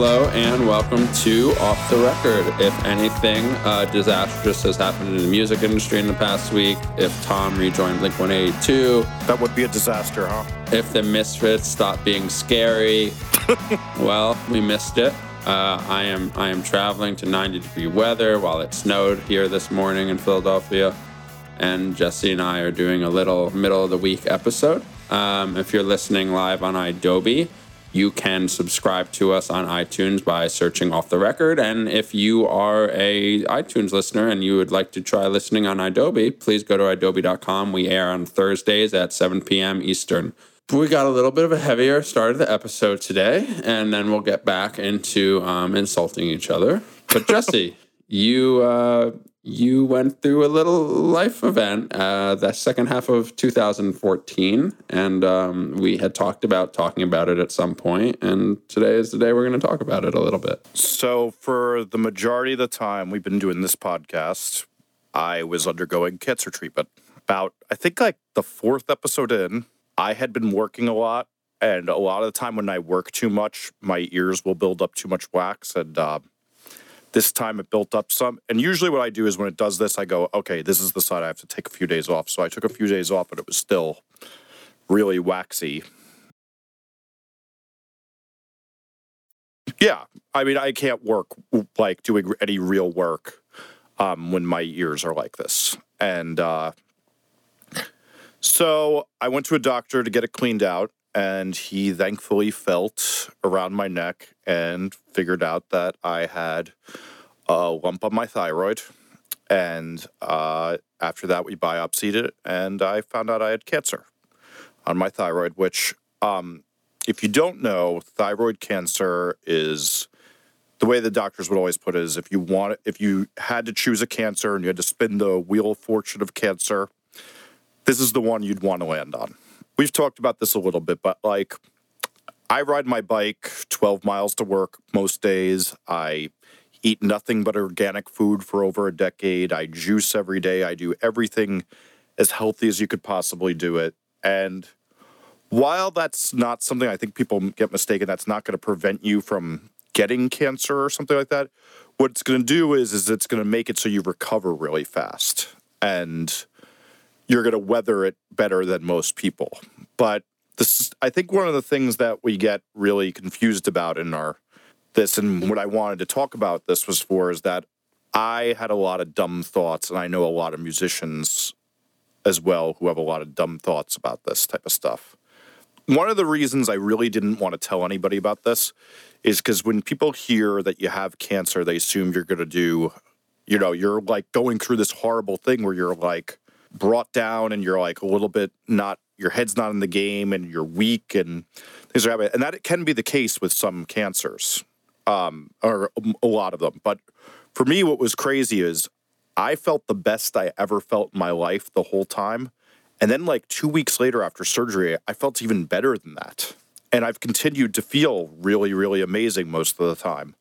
Hello and welcome to Off the Record. If anything uh, disastrous has happened in the music industry in the past week, if Tom rejoined Blink 182, That would be a disaster, huh? if the Misfits stopped being scary, well, we missed it. Uh, I am I am traveling to 90 degree weather while it snowed here this morning in Philadelphia, and Jesse and I are doing a little middle of the week episode. Um, if you're listening live on Adobe, you can subscribe to us on iTunes by searching off the record. And if you are a iTunes listener and you would like to try listening on Adobe, please go to adobe.com. We air on Thursdays at 7 p.m. Eastern. We got a little bit of a heavier start of the episode today, and then we'll get back into um, insulting each other. But Jesse, you uh, you went through a little life event uh, the second half of 2014, and um, we had talked about talking about it at some point, and today is the day we're going to talk about it a little bit. So, for the majority of the time we've been doing this podcast, I was undergoing cancer treatment. About, I think, like the fourth episode in, I had been working a lot. And a lot of the time when I work too much, my ears will build up too much wax. And uh, this time it built up some. And usually what I do is when it does this, I go, okay, this is the side I have to take a few days off. So I took a few days off, but it was still really waxy. Yeah, I mean, I can't work like doing any real work um, when my ears are like this. And uh, so I went to a doctor to get it cleaned out, and he thankfully felt around my neck and figured out that I had a lump on my thyroid. And uh, after that, we biopsied it, and I found out I had cancer on my thyroid, which um, if you don't know, thyroid cancer is the way the doctors would always put it is if you want if you had to choose a cancer and you had to spin the wheel of fortune of cancer, this is the one you'd want to land on. We've talked about this a little bit, but like I ride my bike 12 miles to work most days. I eat nothing but organic food for over a decade. I juice every day. I do everything as healthy as you could possibly do it. And while that's not something I think people get mistaken, that's not going to prevent you from getting cancer or something like that. What it's going to do is, is it's going to make it so you recover really fast, and you're going to weather it better than most people. But this, I think, one of the things that we get really confused about in our this, and what I wanted to talk about this was for, is that I had a lot of dumb thoughts, and I know a lot of musicians as well who have a lot of dumb thoughts about this type of stuff one of the reasons I really didn't want to tell anybody about this is because when people hear that you have cancer, they assume you're going to do, you know, you're like going through this horrible thing where you're like brought down and you're like a little bit not, your head's not in the game and you're weak and things are happening. And that can be the case with some cancers, um, or a lot of them. But for me, what was crazy is I felt the best I ever felt in my life the whole time. And then, like two weeks later after surgery, I felt even better than that. And I've continued to feel really, really amazing most of the time.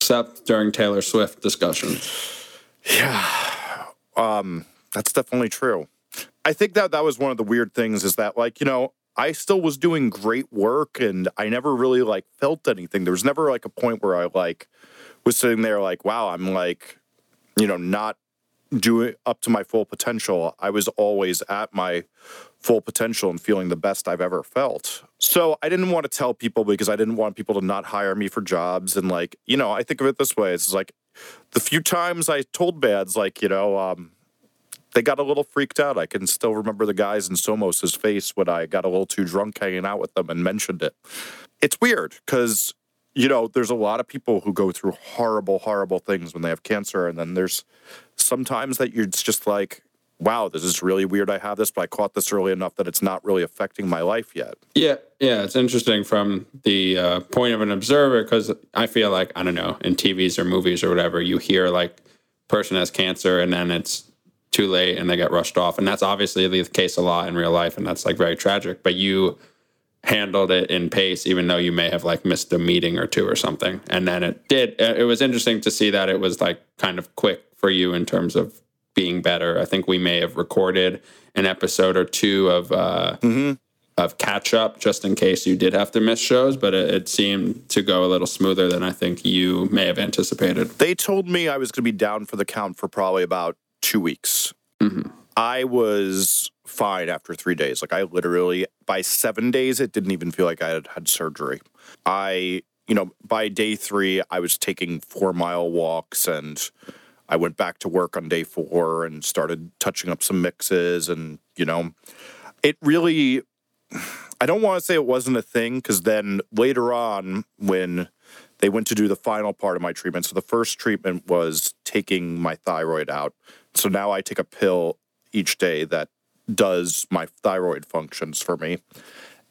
Except during Taylor Swift discussions. Yeah, um, that's definitely true. I think that that was one of the weird things is that, like, you know, I still was doing great work and I never really like felt anything. There was never like a point where I like was sitting there like, wow, I'm like, you know, not doing up to my full potential. I was always at my full potential and feeling the best I've ever felt. So I didn't want to tell people because I didn't want people to not hire me for jobs. And like, you know, I think of it this way: it's like the few times I told bands, like, you know, um, they got a little freaked out. I can still remember the guys in Somos's face when I got a little too drunk hanging out with them and mentioned it. It's weird because you know, there's a lot of people who go through horrible, horrible things when they have cancer. And then there's sometimes that you're just like, wow, this is really weird. I have this, but I caught this early enough that it's not really affecting my life yet. Yeah, yeah, it's interesting from the uh, point of an observer because I feel like I don't know in TVs or movies or whatever, you hear like person has cancer and then it's too late and they get rushed off, and that's obviously the case a lot in real life, and that's like very tragic. But you handled it in pace, even though you may have like missed a meeting or two or something. And then it did. It was interesting to see that it was like kind of quick for you in terms of being better. I think we may have recorded an episode or two of uh, Mm-hmm. of catch up just in case you did have to miss shows, but it, it, seemed to go a little smoother than I think you may have anticipated. They told me I was going to be down for the count for probably about two weeks. Mm-hmm. I was fine after three days. Like I literally, by seven days, it didn't even feel like I had had surgery. I, you know, by day three, I was taking four mile walks and I went back to work on day four and started touching up some mixes. And, you know, it really I don't want to say it wasn't a thing because then later on, when they went to do the final part of my treatment, so the first treatment was taking my thyroid out. So now I take a pill each day that does my thyroid functions for me.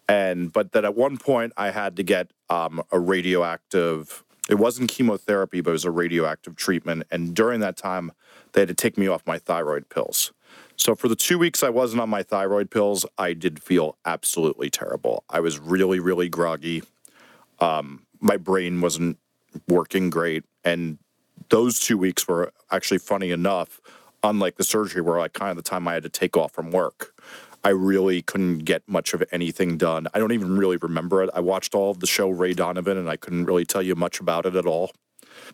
And but that at one point I had to get um, a radioactive. It wasn't chemotherapy, but it was a radioactive treatment. And during that time, they had to take me off my thyroid pills. So for the two weeks I wasn't on my thyroid pills, I did feel absolutely terrible. I was really, really groggy. Um, my brain wasn't working great, and those two weeks were actually funny enough. Unlike the surgery, where like kind of the time I had to take off from work, I really couldn't get much of anything done. I don't even really remember it. I watched all of the show Ray Donovan, and I couldn't really tell you much about it at all.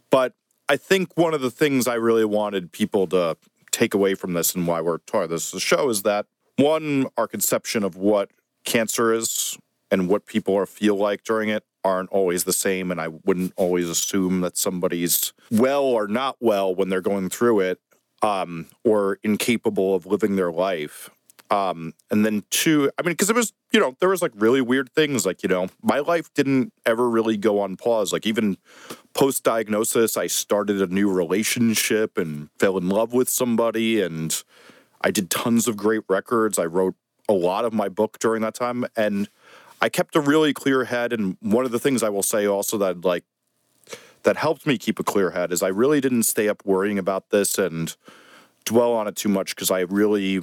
But I think one of the things I really wanted people to take away from this and why we're talking this show is that one, our conception of what cancer is and what people feel like during it aren't always the same. And I wouldn't always assume that somebody's well or not well when they're going through it um, or incapable of living their life. Um, and then two, I mean, because it was, you know, there was like really weird things. Like, you know, my life didn't ever really go on pause. Like, even post diagnosis, I started a new relationship and fell in love with somebody. And I did tons of great records. I wrote a lot of my book during that time. And I kept a really clear head. And one of the things I will say also that, like, that helped me keep a clear head is I really didn't stay up worrying about this and dwell on it too much because I really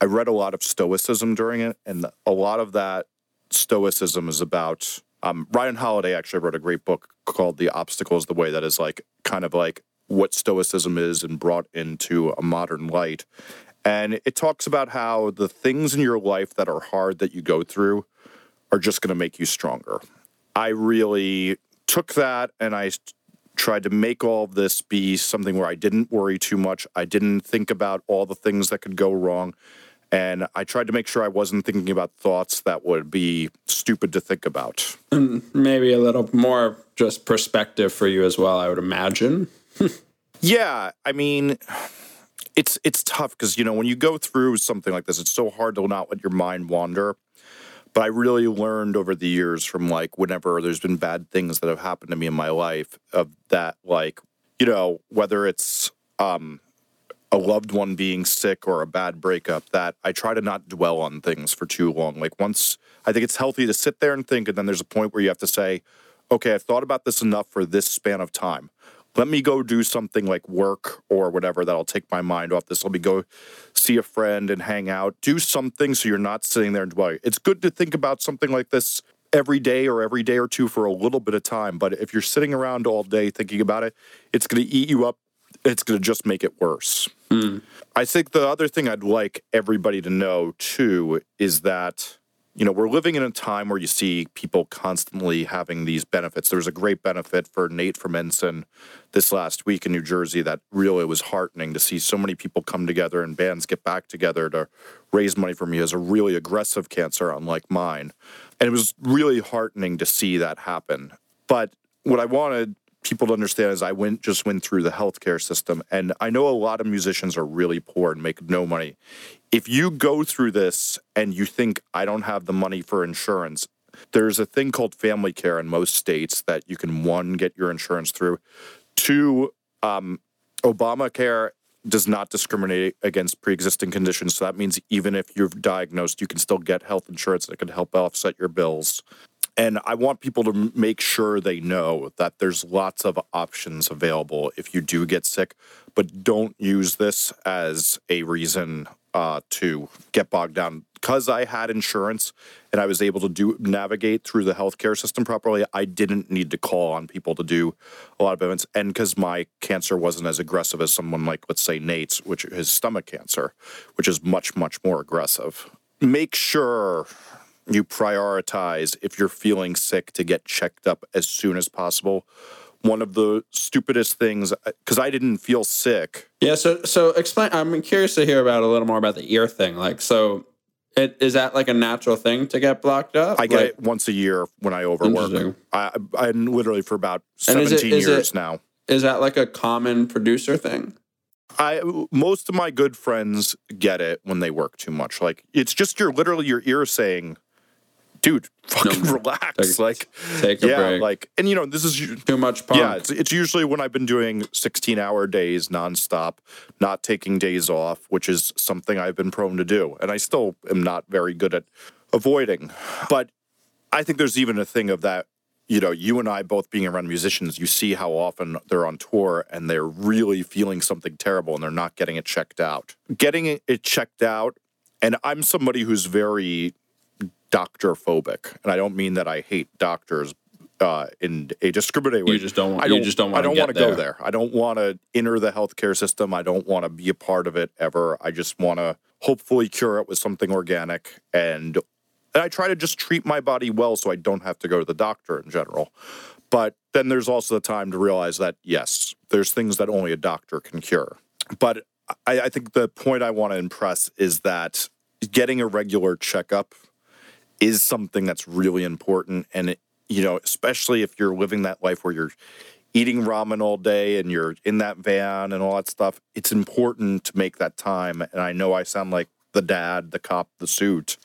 I read a lot of Stoicism during it, and a lot of that Stoicism is about. Um, Ryan Holiday actually wrote a great book called "The Obstacle Is the Way." That is like kind of like what Stoicism is and brought into a modern light. And it talks about how the things in your life that are hard that you go through are just going to make you stronger. I really took that and I tried to make all of this be something where I didn't worry too much. I didn't think about all the things that could go wrong. And I tried to make sure I wasn't thinking about thoughts that would be stupid to think about. And maybe a little more just perspective for you as well, I would imagine. yeah, I mean, it's it's tough because you know when you go through something like this, it's so hard to not let your mind wander. But I really learned over the years from like whenever there's been bad things that have happened to me in my life of that like you know whether it's um a loved one being sick or a bad breakup that I try to not dwell on things for too long. Like once I think it's healthy to sit there and think, and then there's a point where you have to say, okay, I've thought about this enough for this span of time. Let me go do something like work or whatever that'll take my mind off this. Let me go see a friend and hang out. Do something so you're not sitting there and dwelling. It's good to think about something like this every day or every day or two for a little bit of time. But if you're sitting around all day thinking about it, it's going to eat you up it's going to just make it worse. Mm. I think the other thing I'd like everybody to know too is that you know we're living in a time where you see people constantly having these benefits. There was a great benefit for Nate from Ensign this last week in New Jersey that really was heartening to see so many people come together and bands get back together to raise money for me as a really aggressive cancer, unlike mine. And it was really heartening to see that happen. But what I wanted people to understand is I went just went through the healthcare system, and I know a lot of musicians are really poor and make no money. If you go through this and you think I don't have the money for insurance, there's a thing called family care in most states that you can one get your insurance through. Two, um, Obamacare does not discriminate against pre-existing conditions. So that means even if you're diagnosed, you can still get health insurance that can help offset your bills. And I want people to make sure they know that there's lots of options available if you do get sick, but don't use this as a reason uh, to get bogged down. Because I had insurance and I was able to do navigate through the healthcare system properly, I didn't need to call on people to do a lot of events. And because my cancer wasn't as aggressive as someone like, let's say, Nate's, which is stomach cancer, which is much, much more aggressive. Make sure you prioritize if you're feeling sick to get checked up as soon as possible. One of the stupidest things, uh, because I didn't feel sick. Yeah. So so explain. I'm curious to hear about a little more about the ear thing. Like so. It, is that like a natural thing to get blocked up? I get Like- it once a year when I overwork. I, I literally for about And is 17 it- is years it- now. Is that like a common producer thing? I most of my good friends get it when they work too much. Like it's just your literally your ear saying, "Dude, fucking No, relax." take- like Take a yeah, break. like and you know this is Too much punk. yeah, it's, it's usually when I've been doing 16 hour days nonstop, not taking days off, which is something I've been prone to do. And I still am not very good at avoiding. But I think there's even a thing of that, you know, you and I both being around musicians, you see how often they're on tour and they're really feeling something terrible and they're not getting it checked out. Getting it checked out, and I'm somebody who's very doctor phobic. And I don't mean that I hate doctors uh, in a discriminatory way. You just don't- I you just don't I don't wanna go there. there. I don't want to enter the healthcare system. I don't want to be a part of it ever. I just want to hopefully cure it with something organic and and I try to just treat my body well so I don't have to go to the doctor in general. But then there's also the time to realize that yes, there's things that only a doctor can cure. But I, I think the point I want to impress is that getting a regular checkup is something that's really important. And, it, you know, especially if you're living that life where you're eating ramen all day and you're in that van and all that stuff, it's important to make that time. And I know I sound like the dad, the cop, the suit,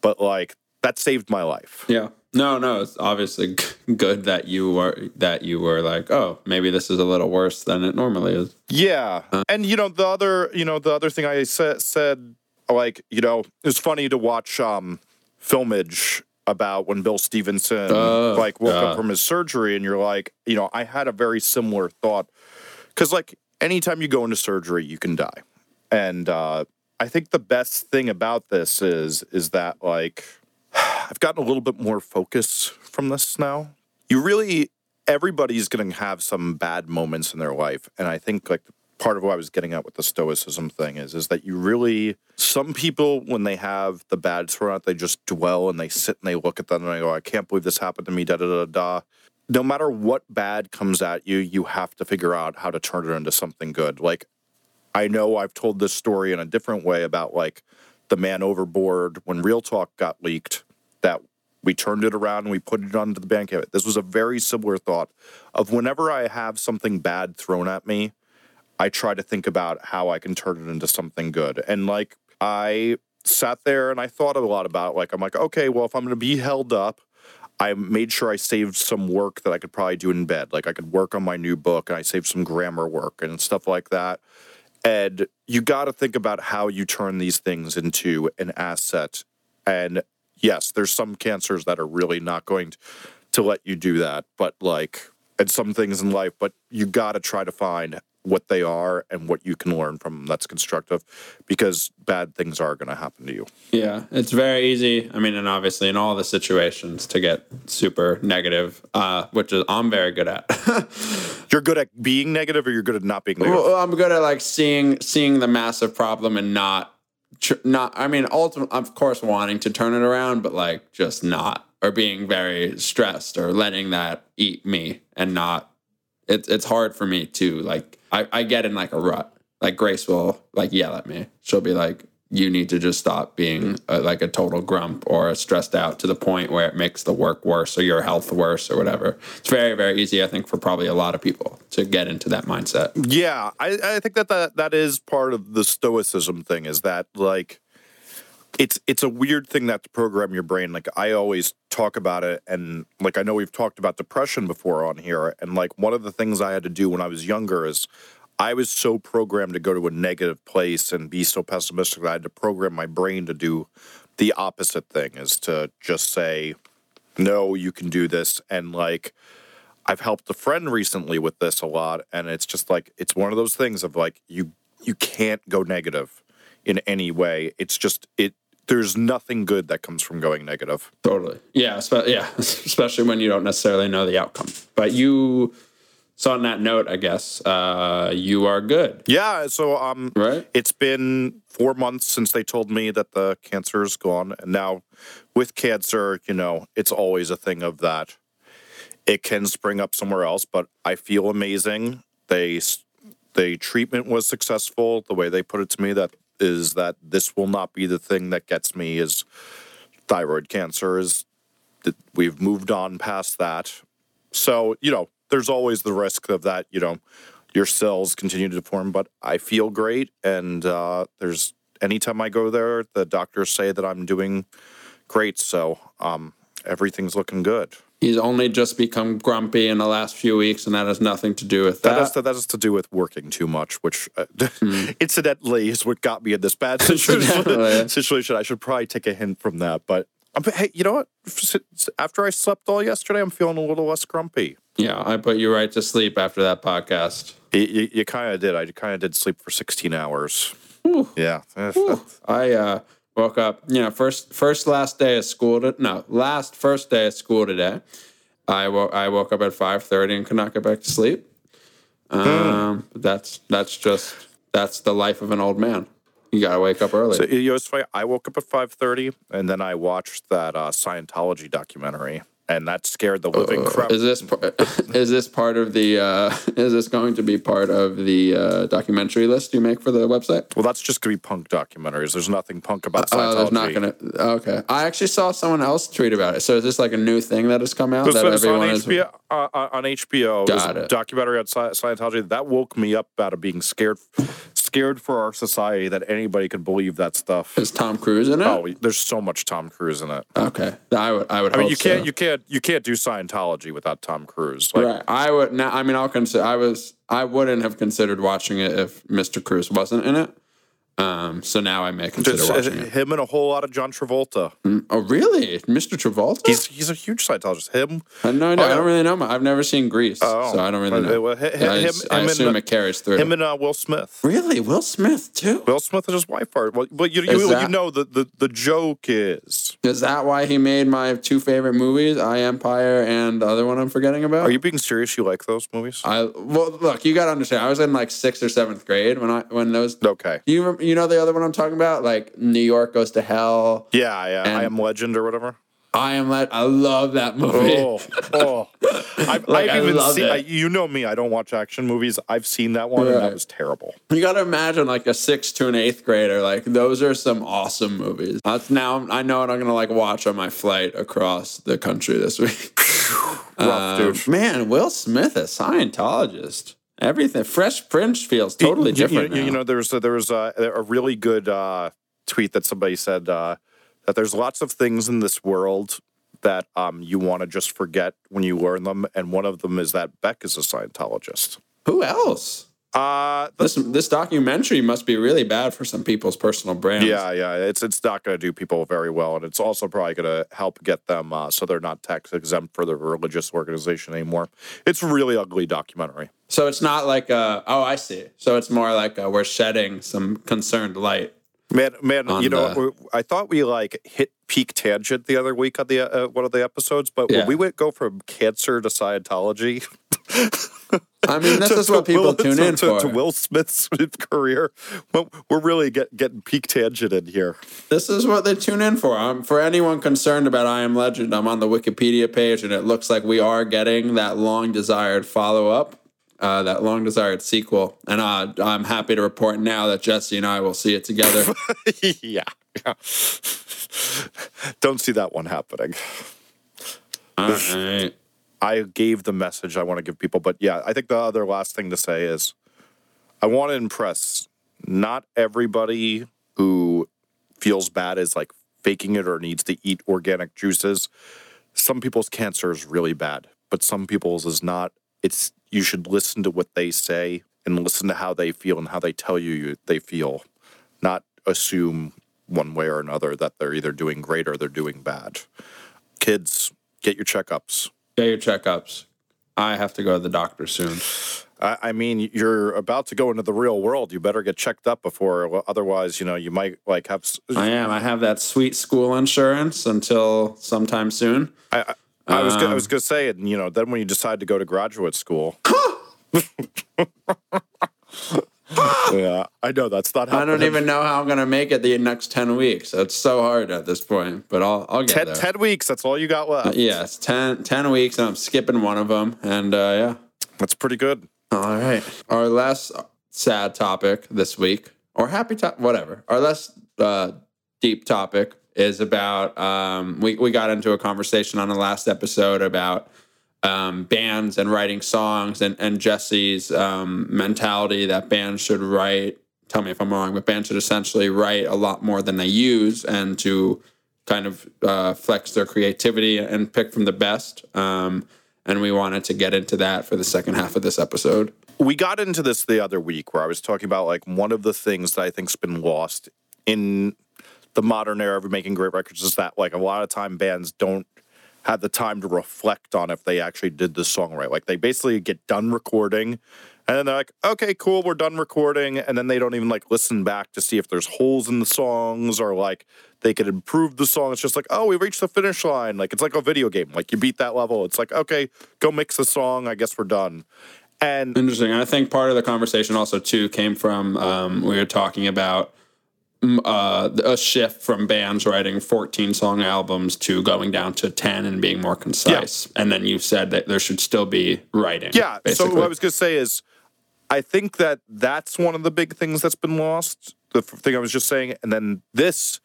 but like that saved my life. Yeah. No, no, it's obviously good that you were that you were like, oh, maybe this is a little worse than it normally is. Yeah, and you know the other, you know the other thing I said, said like you know it was funny to watch um filmage about when Bill Stevenson Oh, like woke yeah. up from his surgery, and you're like, you know, I had a very similar thought because like anytime you go into surgery, you can die, and uh, I think the best thing about this is is that like I've gotten a little bit more focus from this now. You really, everybody's going to have some bad moments in their life, and I think like part of what I was getting at with the stoicism thing is is that you really some people when they have the bad thrown out, they just dwell and they sit and they look at them and they go, I can't believe this happened to me. Da da da da. No matter what bad comes at you, you have to figure out how to turn it into something good. Like I know I've told this story in a different way about like the man overboard when Real Talk got leaked, that we turned it around and we put it onto the bank. This was a very similar thought of whenever I have something bad thrown at me, I try to think about how I can turn it into something good. And like I sat there and I thought a lot about. Like I'm like, okay, well, if I'm going to be held up, I made sure I saved some work that I could probably do in bed. Like I could work on my new book and I saved some grammar work and stuff like that. And you got to think about how you turn these things into an asset. And yes, there's some cancers that are really not going to, to let you do that, but like, and some things in life, but you got to try to find what they are and what you can learn from them that's constructive because bad things are going to happen to you. Yeah, it's very easy. I mean, and obviously in all the situations to get super negative, uh, which is I'm very good at. You're good at being negative or you're good at not being negative. well, I'm good at like seeing seeing the massive problem and not tr- not. I mean, ultimately, of course, wanting to turn it around, but like just not or being very stressed or letting that eat me and not. It's it's hard for me to like. I, I get in like a rut. Like Grace will like yell at me. She'll be like, "You need to just stop being a, like a total grump or stressed out to the point where it makes the work worse or your health worse or whatever." It's very very easy, I think, for probably a lot of people to get into that mindset. Yeah, I, I think that, that that is part of the stoicism thing is that like it's it's a weird thing that to program your brain. Like I always talk about it and like I know we've talked about depression before on here and like one of the things I had to do when I was younger is I was so programmed to go to a negative place and be so pessimistic that I had to program my brain to do the opposite thing is to just say no, you can do this and like I've helped a friend recently with this a lot, and it's just like it's one of those things of like you you can't go negative in any way. It's just it. There's nothing good that comes from going negative. Totally. Yeah. Spe- yeah. Especially when you don't necessarily know the outcome. But you, So on that note, I guess uh, you are good, Yeah, so um, right? it's been four months since they told me that the cancer is gone, and now with cancer, you know, it's always a thing of that. It can spring up somewhere else, but I feel amazing. They the treatment was successful. The way they put it to me that is that this will not be the thing that gets me is thyroid cancer. Is that we've moved on past that. So you know, there's always the risk of that. You know, your cells continue to deform, but I feel great. And uh, there's anytime I go there, the doctors say that I'm doing great. So um, everything's looking good. He's only just become grumpy in the last few weeks, and that has nothing to do with That that. has, to, that has to do with working too much, which uh, incidentally is what got me in this bad situation. Situation. I should probably take a hint from that. But um, hey, you know what? After I slept all yesterday, I'm feeling a little less grumpy. yeah, I put you right to sleep after that podcast. You, you, you kind of did. I kind of did sleep for 16 hours. Yeah. eh, I uh, woke up, you know, first first last day of school. To, no, last first day of school today. I woke I woke up at five thirty and could not get back to sleep. Um, but that's that's just that's the life of an old man. You gotta wake up early. So you know, it's funny. I woke up at 5:30, and then I watched that uh, Scientology documentary, and that scared the living crap. is this par- is this part of the uh, is this going to be part of the uh, documentary list you make for the website? Well, that's just gonna be punk documentaries. There's nothing punk about Scientology. Oh, there's not gonna. Okay, I actually saw someone else tweet about it. So is this like a new thing that has come out So- that so- so on is? HBO, uh, uh, on HBO, Got a it. documentary on Scientology that woke me up out of being scared, scared for our society that anybody could believe that stuff. Is Tom Cruise in it? Oh, there's so much Tom Cruise in it. Okay, I would. I would. I mean, you can't, so. you can't, you can't do Scientology without Tom Cruise. Like, right. I would. Now, I mean, I'll consider. I was. I wouldn't have considered watching it if Mr. Cruise wasn't in it. Um. So now I may consider just, uh, watching it. him and a whole lot of John Travolta. Oh, really, Mr. Travolta? He's he's a huge Scientologist. Him, I no, no, Oh, I don't really know. him. I've never seen Grease, Oh. so I don't really know. well, I, him- I him and, assume uh, it carries through. him and uh, Will Smith. really, Will Smith too. Will Smith and his wife are. Well, well you, you, you know the, the the joke is. Is that why he made my two favorite movies, I Empire and the other one I'm forgetting about? Are you being serious? You like those movies? I well, look, you got to understand. I was in like sixth or seventh grade when I when those. Okay. You rem- you know the other one I'm talking about, like New York Goes to Hell. Yeah, yeah. I am Legend or whatever. I am let. I love that movie. Oh, oh. I've, Like, I've even seen. I, you know me. I don't watch action movies. I've seen that one, and that was terrible. You got to imagine like a sixth to an eighth grader. Like those are some awesome movies. That's now I know what I'm gonna like watch on my flight across the country this week. Rough, Um, dude. man, Will Smith, a Scientologist. Everything. Fresh Prince feels totally You- different. You, you now. know, there was a, there was a, a really good uh, tweet that somebody said uh, that there's lots of things in this world that um, you want to just forget when you learn them, and one of them is that Beck is a Scientologist. Who else? Uh, This this documentary must be really bad for some people's personal brands. yeah, yeah, it's it's not going to do people very well, and it's also probably going to help get them uh, so they're not tax exempt for the religious organization anymore. It's a really ugly documentary. So it's not like uh oh I see. So it's more like uh, we're shedding some concerned light. Man, man, you know, the- I thought we like hit peak tangent the other week on the uh, one of the episodes, but Yeah. when we went go from cancer to Scientology, I mean, this to- is what people Will- tune to, in to, for. to Will Smith's career. We're really get, getting peak tangent in here. This is what they tune in for. Um, for anyone concerned about I Am Legend, I'm on the Wikipedia page, and it looks like we are getting that long desired follow up, uh, that long desired sequel. And uh, I'm happy to report now that Jesse and I will see it together. yeah. yeah. Don't see that one happening. All right. I gave the message I want to give people, but yeah, I think the other last thing to say is I want to impress not everybody who feels bad is like faking it or needs to eat organic juices. Some people's cancer is really bad, but some people's is not. It's you should listen to what they say and listen to how they feel and how they tell you you- they feel, not assume one way or another that they're either doing great or they're doing bad. Kids, get your checkups. Get your checkups. I have to go to the doctor soon. I, I mean, you're about to go into the real world. You better get checked up before, well, otherwise, you know, you might like have. I am. I have that sweet school insurance until sometime soon. I, I, I was gonna, I Um, was gonna say, and you know, then when you decide to go to graduate school, yeah, I know that's not. I don't even know how I'm gonna make it the next ten weeks. It's so hard at this point, but I'll I'll get 10, there. 10 weeks. That's all you got left. Yeah, it's 10, 10 weeks, and I'm skipping one of them, and uh, yeah. That's pretty good. All right. Our last sad topic this week, or happy topic, whatever. Our last uh, deep topic is about. Um, we we got into a conversation on the last episode about um, bands and writing songs, and and Jesse's um, mentality that bands should write. Tell me if I'm wrong, but bands should essentially write a lot more than they use, and to kind of uh, flex their creativity and pick from the best. Um, and we wanted to get into that for the second half of this episode. We got into this the other week where I was talking about like one of the things that I think's been lost in the modern era of making great records is that like a lot of time bands don't have the time to reflect on if they actually did the song right. Like they basically get done recording and then they're like, okay, cool, we're done recording. And then they don't even like listen back to see if there's holes in the songs or like they could improve the song. It's just like, oh, we reached the finish line. Like it's like a video game. Like you beat that level. It's like, okay, go mix the song. I guess we're done. And Interesting. I think part of the conversation also too came from um, we were talking about uh, a shift from bands writing 14 song albums to going down to 10 and being more concise. And then you said that there should still be writing. Yeah. basically. So what I was going to say is, I think that that's one of the big things that's been lost. The thing I was just saying, and then this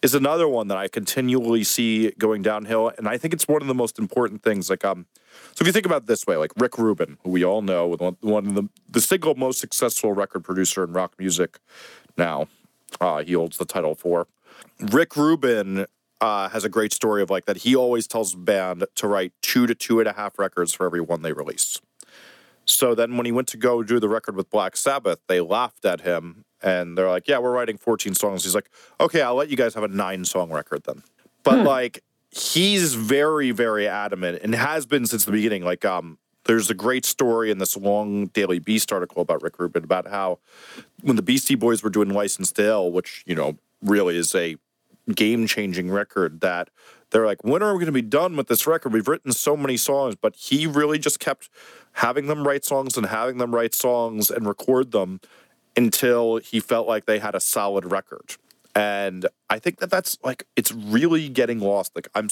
is another one that I continually see going downhill, and I think it's one of the most important things. Like, um, so if you think about it this way, like Rick Rubin, who we all know, one one of the the single most successful record producer in rock music now, uh, he holds the title for. Rick Rubin uh, has a great story of like that. He always tells the band to write two to two and a half records for every one they release. So then when he went to go do the record with Black Sabbath, they laughed at him and they're like, "Yeah, we're writing 14 songs." He's like, "Okay, I'll let you guys have a 9-song record then." But like he's very very adamant and has been since the beginning like um there's a great story in this long Daily Beast article about Rick Rubin about how when the Beastie Boys were doing License to Ill, which, you know, really is a game changing record, that they're like, when are we going to be done with this record? We've written so many songs, but he really just kept having them write songs and having them write songs and record them until he felt like they had a solid record. And I think that that's like, it's really getting lost. Like, I'm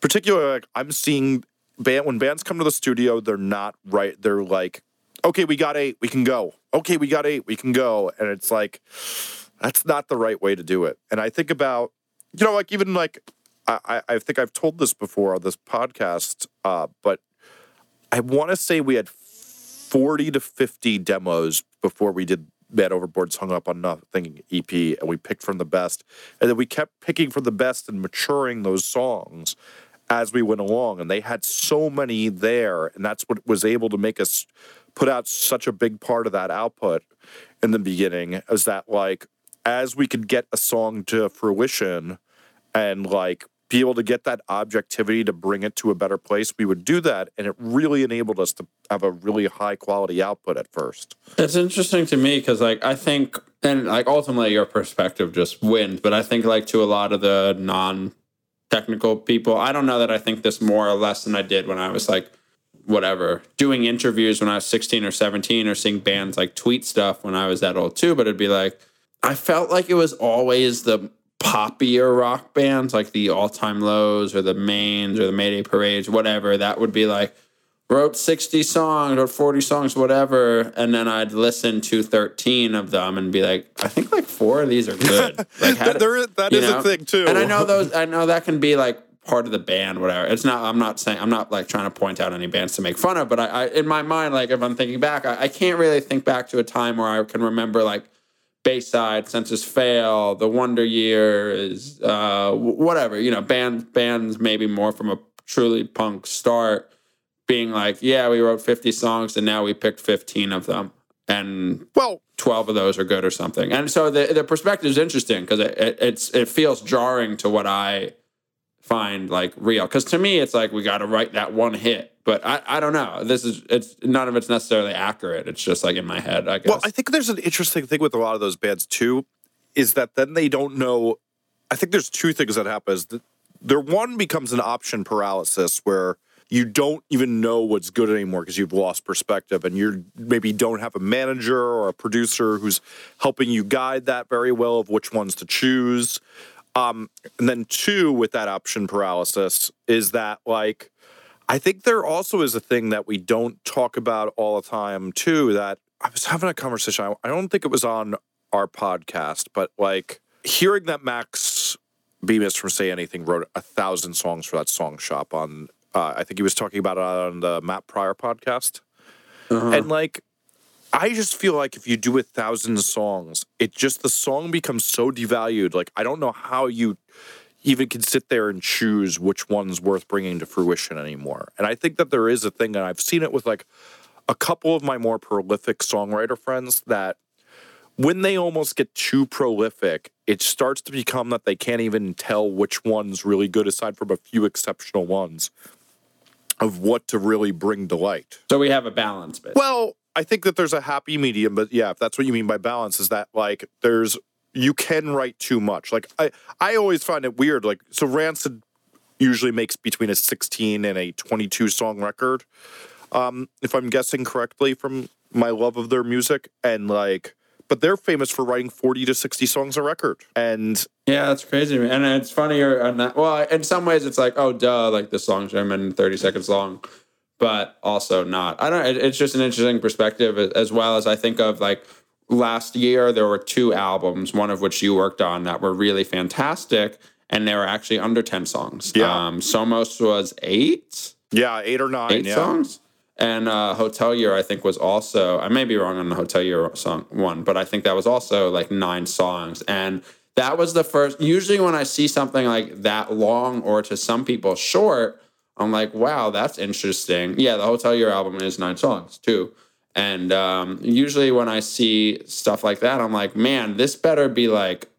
particularly, like, I'm seeing band when bands come to the studio, they're not right. They're like, okay, we got eight, we can go. Okay, we got eight, we can go. And it's like, that's not the right way to do it. And I think about, you know, like even like I, I- think I've told this before on this podcast, uh, but I want to say we had 40 to 50 demos before we did Man Overboard's Hung Up on Nothing EP, and we picked from the best. And then we kept picking from the best and maturing those songs as we went along. And they had so many there, and that's what was able to make us put out such a big part of that output in the beginning is that like as we could get a song to fruition and like be able to get that objectivity to bring it to a better place, we would do that. And it really enabled us to have a really high quality output at first. It's interesting to me because, like, I think, and like, ultimately, your perspective just wins. But I think, like, to a lot of the non-technical people, I don't know that I think this more or less than I did when I was like, whatever, doing interviews when I was 16 or 17, or seeing bands like tweet stuff when I was that old too. But it'd be like, I felt like it was always the poppier rock bands, like the All Time Lows or the Mains or the Mayday Parades, whatever. That would be like wrote 60 songs or 40 songs, whatever. And then I'd listen to 13 of them and be like, I think like four of these are good. Like, how That, there is, that know? a thing too. And I know those, I know that can be like part of the band, whatever. It's not, I'm not saying, I'm not like trying to point out any bands to make fun of, but I, I in my mind, like if I'm thinking back, I, I can't really think back to a time where I can remember like Bayside, Senses Fail, The Wonder Years, uh, whatever, you know, band, bands maybe more from a truly punk start being like, yeah, we wrote 50 songs and now we picked 15 of them. And well, 12 of those are good or something. And so the, the perspective is interesting because it, it, it's, it feels jarring to what I find like real. Because to me, it's like we got to write that one hit. But I, I don't know. This is it's none of it's necessarily accurate. It's just like in my head, I guess. Well, I think there's an interesting thing with a lot of those bands too, is that then they don't know. I think there's two things that happen. Is that there one becomes an option paralysis where you don't even know what's good anymore because you've lost perspective and you're maybe don't have a manager or a producer who's helping you guide that very well of which ones to choose. Um, and then two, with that option paralysis, is that like I think there also is a thing that we don't talk about all the time too. That I was having a conversation. I, I don't think it was on our podcast, but like hearing that Max Bemis from Say Anything wrote a thousand songs for that song shop on. Uh, I think he was talking about it on the Matt Pryor podcast, and like I just feel like if you do a thousand songs, it just the song becomes so devalued. Like I don't know how you even can sit there and choose which one's worth bringing to fruition anymore. And I think that there is a thing, and I've seen it with like a couple of my more prolific songwriter friends that when they almost get too prolific, it starts to become that they can't even tell which one's really good aside from a few exceptional ones of what to really bring to light. So we have a balance bit. Well, I think that there's a happy medium, but yeah, if that's what you mean by balance, is that like there's you can write too much. Like I I always find it weird. Like so Rancid usually makes between a 16 and a 22 song record. Um, if I'm guessing correctly from my love of their music. And like but they're famous for writing 40 to 60 songs a record. And Yeah, that's crazy. And it's funnier. And that, well, in some ways, it's like, oh, duh, like the song's in 30 seconds long, but also not. I don't. It, it's just an interesting perspective, as well as I think of like last year there were two albums, one of which you worked on that were really fantastic, and they were actually under 10 songs. Yeah. Um, Somos was eight, yeah, eight or nine. eight yeah. songs. And uh, Hotelier, I think, was also, I may be wrong on the Hotelier song one, but I think that was also like nine songs. And that was the first, usually when I see something like that long or to some people short, I'm like, wow, that's interesting. Yeah, the Hotelier album is nine songs too. And um, usually when I see stuff like that, I'm like, man, this better be like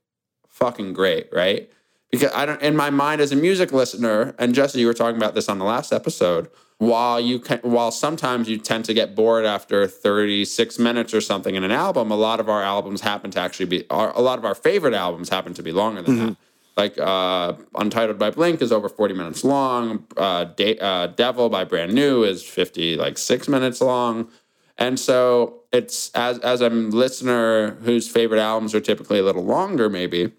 fucking great, right? Because I don't, in my mind as a music listener, and Jesse, you were talking about this on the last episode. While you can, while sometimes you tend to get bored after 36 minutes or something in an album, a lot of our albums happen to actually be, our, a lot of our favorite albums happen to be longer than that. Like uh, Untitled by Blink is over 40 minutes long. Uh, De- uh, Devil by Brand New is 50, like six minutes long. And so it's as as a listener whose favorite albums are typically a little longer, maybe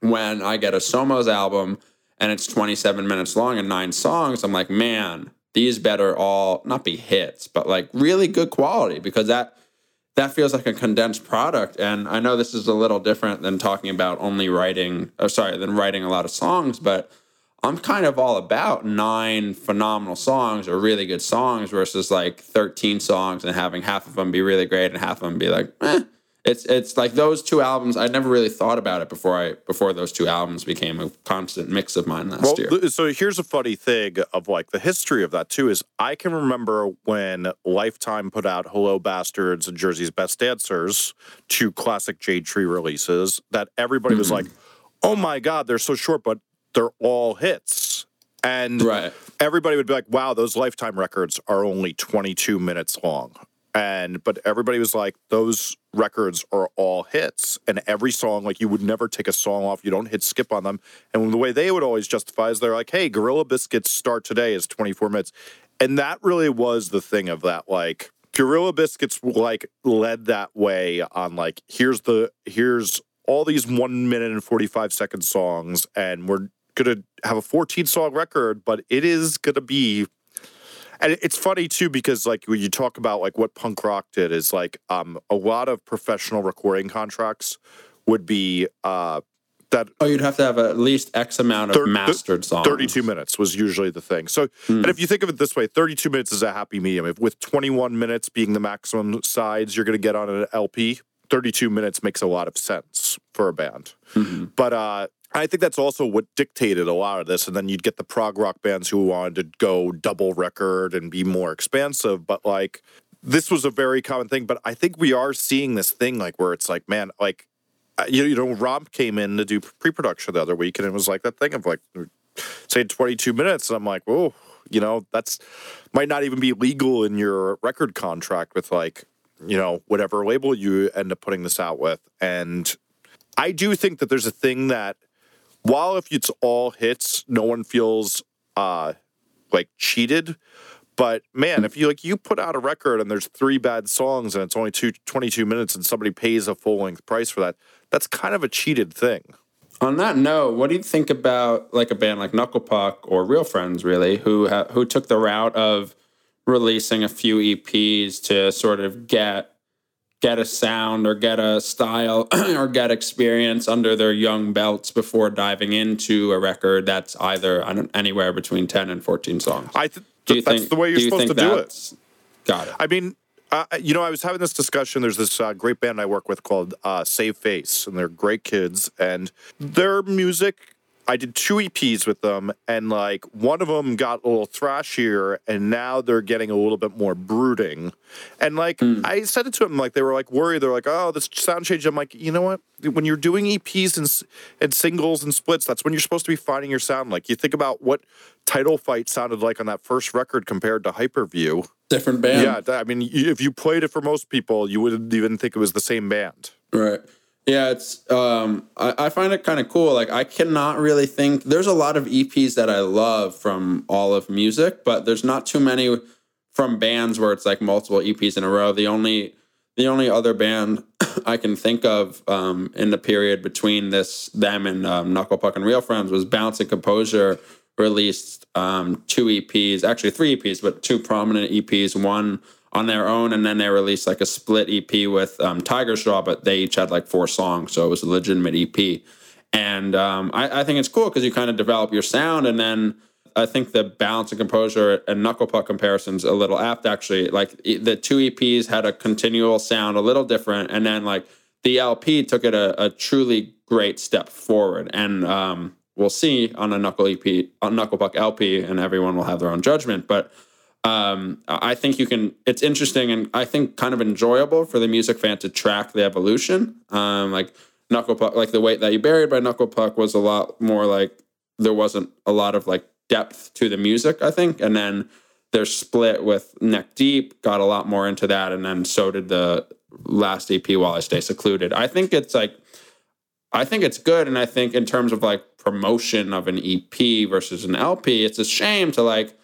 when I get a Somos album and it's 27 minutes long and nine songs, I'm like, man, these better all not be hits, but like really good quality because that that feels like a condensed product. And I know this is a little different than talking about only writing, or sorry, than writing a lot of songs, but I'm kind of all about nine phenomenal songs or really good songs versus like 13 songs and having half of them be really great and half of them be like, eh. It's it's like those two albums. I never really thought about it before I before those two albums became a constant mix of mine last Well, year. so here's a funny thing of like the history of that too is I can remember when Lifetime put out Hello Bastards and Jersey's Best Dancers, two classic Jade Tree releases, that everybody was like, mm-hmm. "Oh my god, they're so short, but they're all hits." And Right. everybody would be like, "Wow, those Lifetime records are only 22 minutes long." And but everybody was like, "Those records are all hits." And every song, like you would never take a song off. You don't hit skip on them. And the way they would always justify is they're like, "Hey, Gorilla Biscuits start today is 24 minutes," and that really was the thing of that, like. Gorilla Biscuits like led that way on like here's the here's all these one minute and 45 second songs and we're gonna have a 14 song record but it is gonna be and it's funny too because like when you talk about like what punk rock did is like um a lot of professional recording contracts would be uh that Oh, you'd have to have at least X amount of Thir- mastered songs. 32 minutes was usually the thing. So, and if you think of it this way, 32 minutes is a happy medium. If with 21 minutes being the maximum sides you're going to get on an LP, 32 minutes makes a lot of sense for a band. But uh, I think that's also what dictated a lot of this. And then you'd get the prog rock bands who wanted to go double record and be more expansive. But like, this was a very common thing. But I think we are seeing this thing like where it's like, man, like, uh, you, you know, Rob came in to do pre-production the other week, and it was like that thing of like, say 22 minutes, and I'm like, oh, you know, that's might not even be legal in your record contract with like, you know, whatever label you end up putting this out with. And I do think that there's a thing that while if it's all hits, no one feels uh like cheated. But man, if you like you put out a record and there's three bad songs and it's only two, 22 minutes and somebody pays a full length price for that, that's kind of a cheated thing. On that note, what do you think about like a band like Knuckle Puck or Real Friends, really, who ha- who took the route of releasing a few EPs to sort of get get a sound or get a style or get experience under their young belts before diving into a record that's either anywhere between 10 and 14 songs. I th- do you that's think, the way you're supposed to do it. Got it. I mean, uh, you know, I was having this discussion. There's this uh, great band I work with called uh, Save Face, and they're great kids, and their music I did two EPs with them, and like one of them got a little thrashier, and now they're getting a little bit more brooding. And like mm. I said it to them, like they were like worried. They're like, "Oh, this sound change." I'm like, you know what? When you're doing EPs and and singles and splits, that's when you're supposed to be finding your sound. Like you think about what Title Fight sounded like on that first record compared to Hyperview. Different band. Yeah, I mean, if you played it for most people, you wouldn't even think it was the same band. Right. Yeah, it's um I, I find it kind of cool. Like I cannot really think there's a lot of EPs that I love from all of music, but there's not too many from bands where it's like multiple EPs in a row. The only the only other band I can think of um, in the period between this them and um, Knuckle Puck and Real Friends was Balance and Composure released um, two EPs, actually three EPs, but two prominent EPs. One on their own, and then they released like a split EP with um, Tigers Jaw, but they each had like four songs, so it was a legitimate EP. And um, I, I, think it's cool because you kind of develop your sound, and then I think the balance and composure and knuckle puck comparisons a little apt actually. Like the two EPs had a continual sound, a little different, and then like the LP took it a, a truly great step forward. And um, we'll see on a knuckle EP, on knuckle puck LP, and everyone will have their own judgment, but um, I think you can. It's interesting and I think kind of enjoyable for the music fan to track the evolution. Um, like Knuckle Puck, like the Weight That You Buried by Knuckle Puck was a lot more like there wasn't a lot of like depth to the music. I think, and then their split with Neck Deep got a lot more into that, and then so did the last EP While I Stay Secluded. I think it's like. I think it's good, and I think in terms of like promotion of an EP versus an LP, it's a shame to like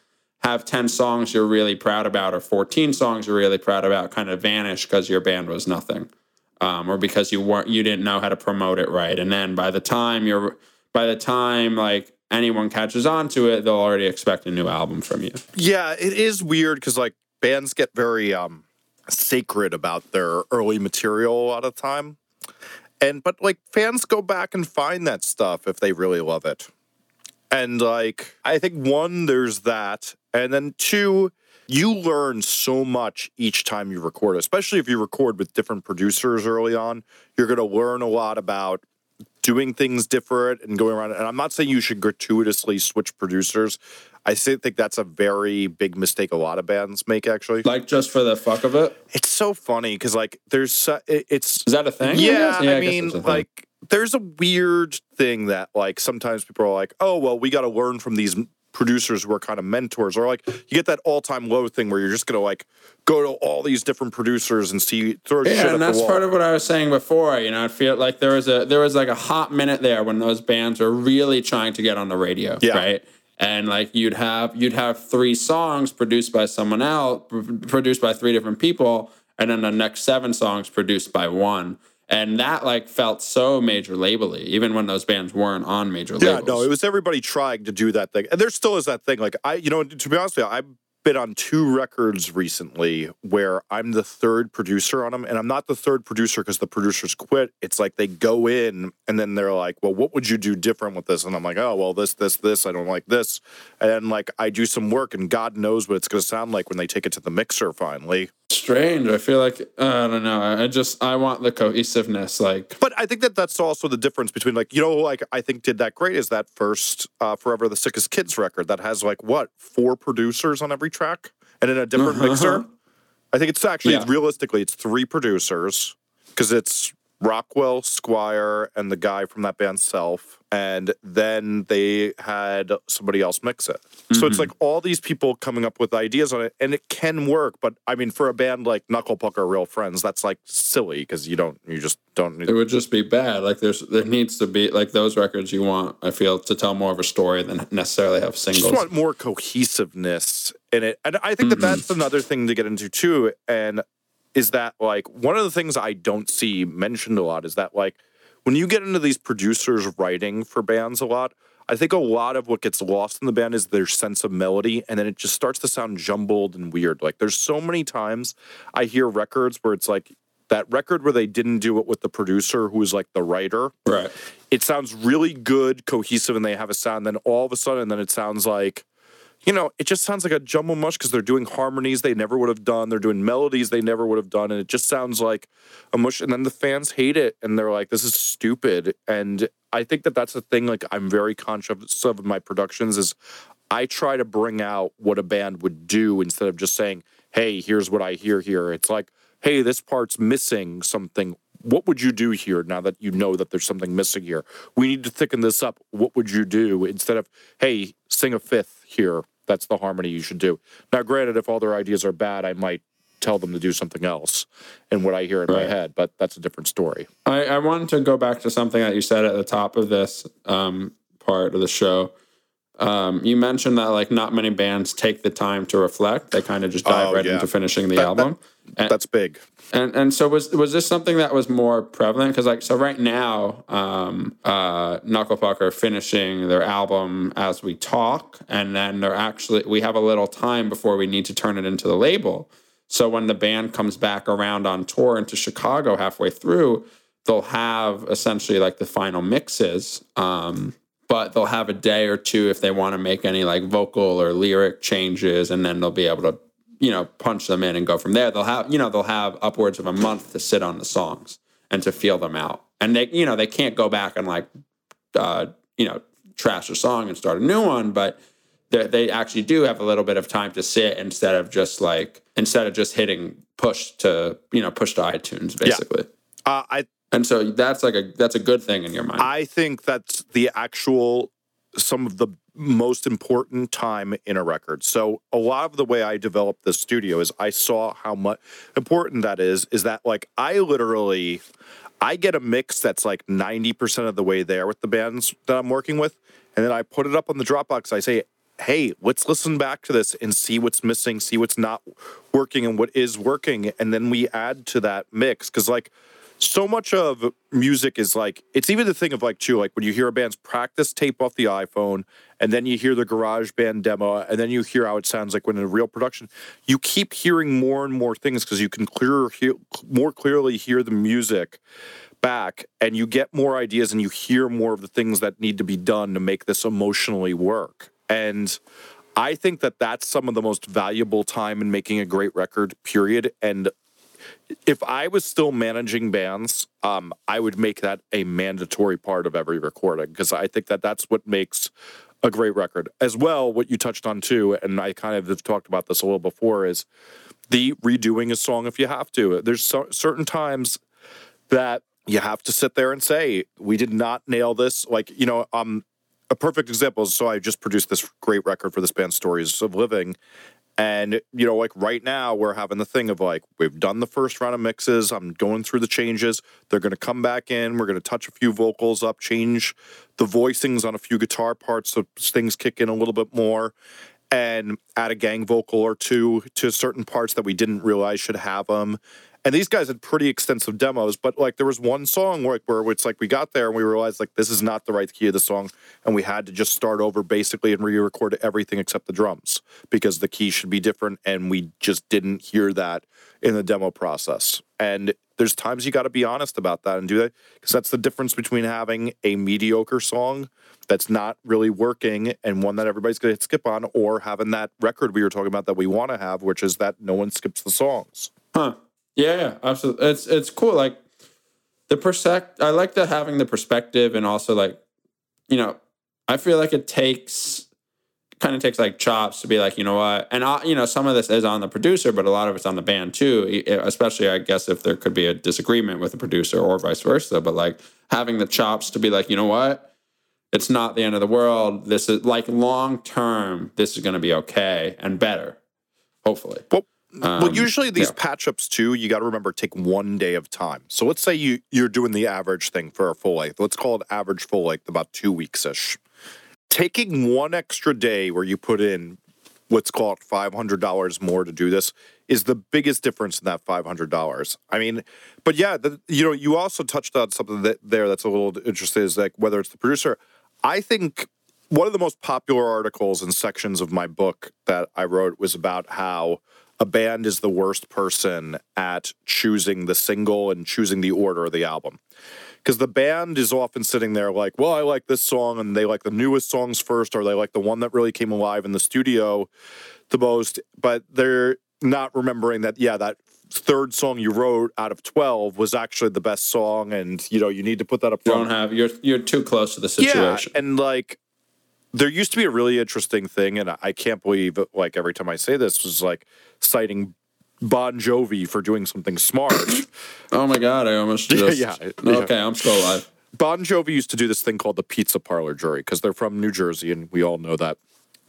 have 10 songs you're really proud about or 14 songs you're really proud about kind of vanish because your band was nothing um, or because you weren't you didn't know how to promote it right. And then by the time you're by the time like anyone catches on to it they'll already expect a new album from you. Yeah it is weird because like bands get very um sacred about their early material a lot of time. And but like fans go back and find that stuff if they really love it. And like, I think one, there's that. And then two, you learn so much each time you record, especially if you record with different producers early on. You're going to learn a lot about doing things different and going around. And I'm not saying you should gratuitously switch producers. I think that's a very big mistake a lot of bands make, actually. Like just for the fuck of it. It's so funny because like there's it's is that a thing? Yeah, yeah I, I mean like there's a weird thing that like sometimes people are like, oh well, we got to learn from these producers who are kind of mentors, or like you get that all time low thing where you're just gonna like go to all these different producers and see throw yeah, shit and that's part of what I was saying before. You know, I feel like there was a there was like a hot minute there when those bands were really trying to get on the radio, yeah. right? And like you'd have you'd have three songs produced by someone else, produced by three different people, and then the next seven songs produced by one and that like felt so major labely even when those bands weren't on major labels yeah no it was everybody trying to do that thing. And there still is that thing like i you know to be honest with you i've been on two records recently where i'm the third producer on them and i'm not the third producer because the producers quit. It's like they go in and then they're like well what would you do different with this? And i'm like oh well this this this i don't like this. And like i do some work and god knows what it's going to sound like when they take it to the mixer finally strange. I feel like I don't know. I just I want the cohesiveness, like. But I think that that's also the difference between like you know like I think did that great is that first uh, Forever the Sickest Kids record that has like what four producers on every track and in a different uh-huh. mixer. I think it's actually yeah. realistically it's three producers because it's Rockwell, Squire, and the guy from that band Self. And then they had somebody else mix it. So it's mm-hmm. like all these people coming up with ideas on it, and it can work. But I mean, for a band like Knuckle Puck or Real Friends, that's like silly because you don't, you just don't. It would just be bad. Like there's there needs to be like those records you want. I feel to tell more of a story than necessarily have singles. just want more cohesiveness in it. And I think that mm-hmm. that's another thing to get into too. And is that like one of the things I don't see mentioned a lot is that like when you get into these producers writing for bands a lot, I think a lot of what gets lost in the band is their sense of melody, and then it just starts to sound jumbled and weird. Like there's so many times I hear records where it's like that record where they didn't do it with the producer who was like the writer right. it sounds really good, cohesive, and they have a sound. Then all of a sudden, then it sounds like, you know, it just sounds like a jumble mush because they're doing harmonies they never would have done. They're doing melodies they never would have done, and it just sounds like a mush. And then the fans hate it, and they're like, "This is stupid." And I think that that's the thing. Like, I'm very conscious of my productions is I try to bring out what a band would do instead of just saying, "Hey, here's what I hear here." It's like, "Hey, this part's missing something." What would you do here now that you know that there's something missing here? We need to thicken this up. What would you do instead of, hey, sing a fifth here? That's the harmony you should do. Now, granted, if all their ideas are bad, I might tell them to do something else and what I hear in my head, but that's a different story. I, I wanted to go back to something that you said at the top of this um, part of the show. Um, you mentioned that like not many bands take the time to reflect; they kind of just dive Oh, right yeah. into finishing the That- album. And- That's big. And and so was was this something that was more prevalent? Because like so right now, um, uh, Knuckle Puck are finishing their album as we talk, and then they're actually we have a little time before we need to turn it into the label. So when the band comes back around on tour into Chicago halfway through, they'll have essentially like the final mixes. Um, but they'll have a day or two if they want to make any like vocal or lyric changes, and then they'll be able to you know punch them in and go from there. They'll have you know they'll have upwards of a month to sit on the songs and to feel them out. And they you know they can't go back and like uh you know trash a song and start a new one but they, they actually do have a little bit of time to sit instead of just like instead of just hitting push to you know push to itunes basically. Uh, I and so that's like a that's a good thing in your mind. I think that's the actual some of the most important time in a record. So a lot of the way I developed the studio is I saw how much important that is is that like I literally I get a mix that's like 90% of the way there with the bands that I'm working with and then I put it up on the Dropbox. I say, "Hey, let's listen back to this and see what's missing, see what's not working and what is working." And then we add to that mix cuz like so much of music is like it's even the thing of like too like when you hear a band's practice tape off the iphone and then you hear the garage band demo and then you hear how it sounds like when in a real production you keep hearing more and more things because you can clearer hear, more clearly hear the music back and you get more ideas and you hear more of the things that need to be done to make this emotionally work. And i think that that's some of the most valuable time in making a great record period and if I was still managing bands, um, I would make that a mandatory part of every recording because I think that that's what makes a great record. As well, what you touched on too, and I kind of have talked about this a little before, is the redoing a song if you have to. There's so, certain times that you have to sit there and say, we did not nail this. Like, you know, um, a perfect example so I just produced this great record for this band, Stories of Living. And, you know, like right now, we're having the thing of like, we've done the first round of mixes. I'm going through the changes. They're going to come back in. We're going to touch a few vocals up, change the voicings on a few guitar parts so things kick in a little bit more, and add a gang vocal or two to certain parts that we didn't realize should have them. And these guys had pretty extensive demos, but like there was one song where, where it's like we got there and we realized like this is not the right key of the song, and we had to just start over basically and re-record everything except the drums because the key should be different, and we just didn't hear that in the demo process. And there's times you got to be honest about that and do that because that's the difference between having a mediocre song that's not really working and one that everybody's going to skip on, or having that record we were talking about that we want to have, which is that no one skips the songs. Huh. Yeah, yeah, absolutely. It's it's cool. Like the perspect. I like the having the perspective, and also like, you know, I feel like it takes kind of takes like chops to be like, you know what, and I, you know, some of this is on the producer, but a lot of it's on the band too. Especially, I guess, if there could be a disagreement with the producer or vice versa. But like having the chops to be like, you know what, it's not the end of the world. This is like long term, this is going to be okay and better, hopefully. Well, well Um, usually these yeah. patch ups too, you got to remember take one day of time. So let's say you you're doing the average thing for a full length. Let's call it average full length, about two weeks ish. Taking one extra day where you put in let's call it five hundred dollars more to do this is the biggest difference in that five hundred dollars. I mean, but yeah, the, you know, you also touched on something that there that's a little interesting is like whether it's the producer. I think one of the most popular articles and sections of my book that I wrote was about how a band is the worst person at choosing the single and choosing the order of the album. Because the band is often sitting there like, well, I like this song, and they like the newest songs first, or they like the one that really came alive in the studio the most, but they're not remembering that, yeah, that third song you wrote out of 12 was actually the best song, and you know, you need to put that up You front. don't have you're you're too close to the situation. Yeah, and like there used to be a really interesting thing, and I can't believe like every time I say this was like citing Bon Jovi for doing something smart. Oh my god, I almost Yeah, just yeah, Okay, I'm still alive. bon Jovi used to do this thing called the pizza parlor jury because they're from New Jersey, and we all know that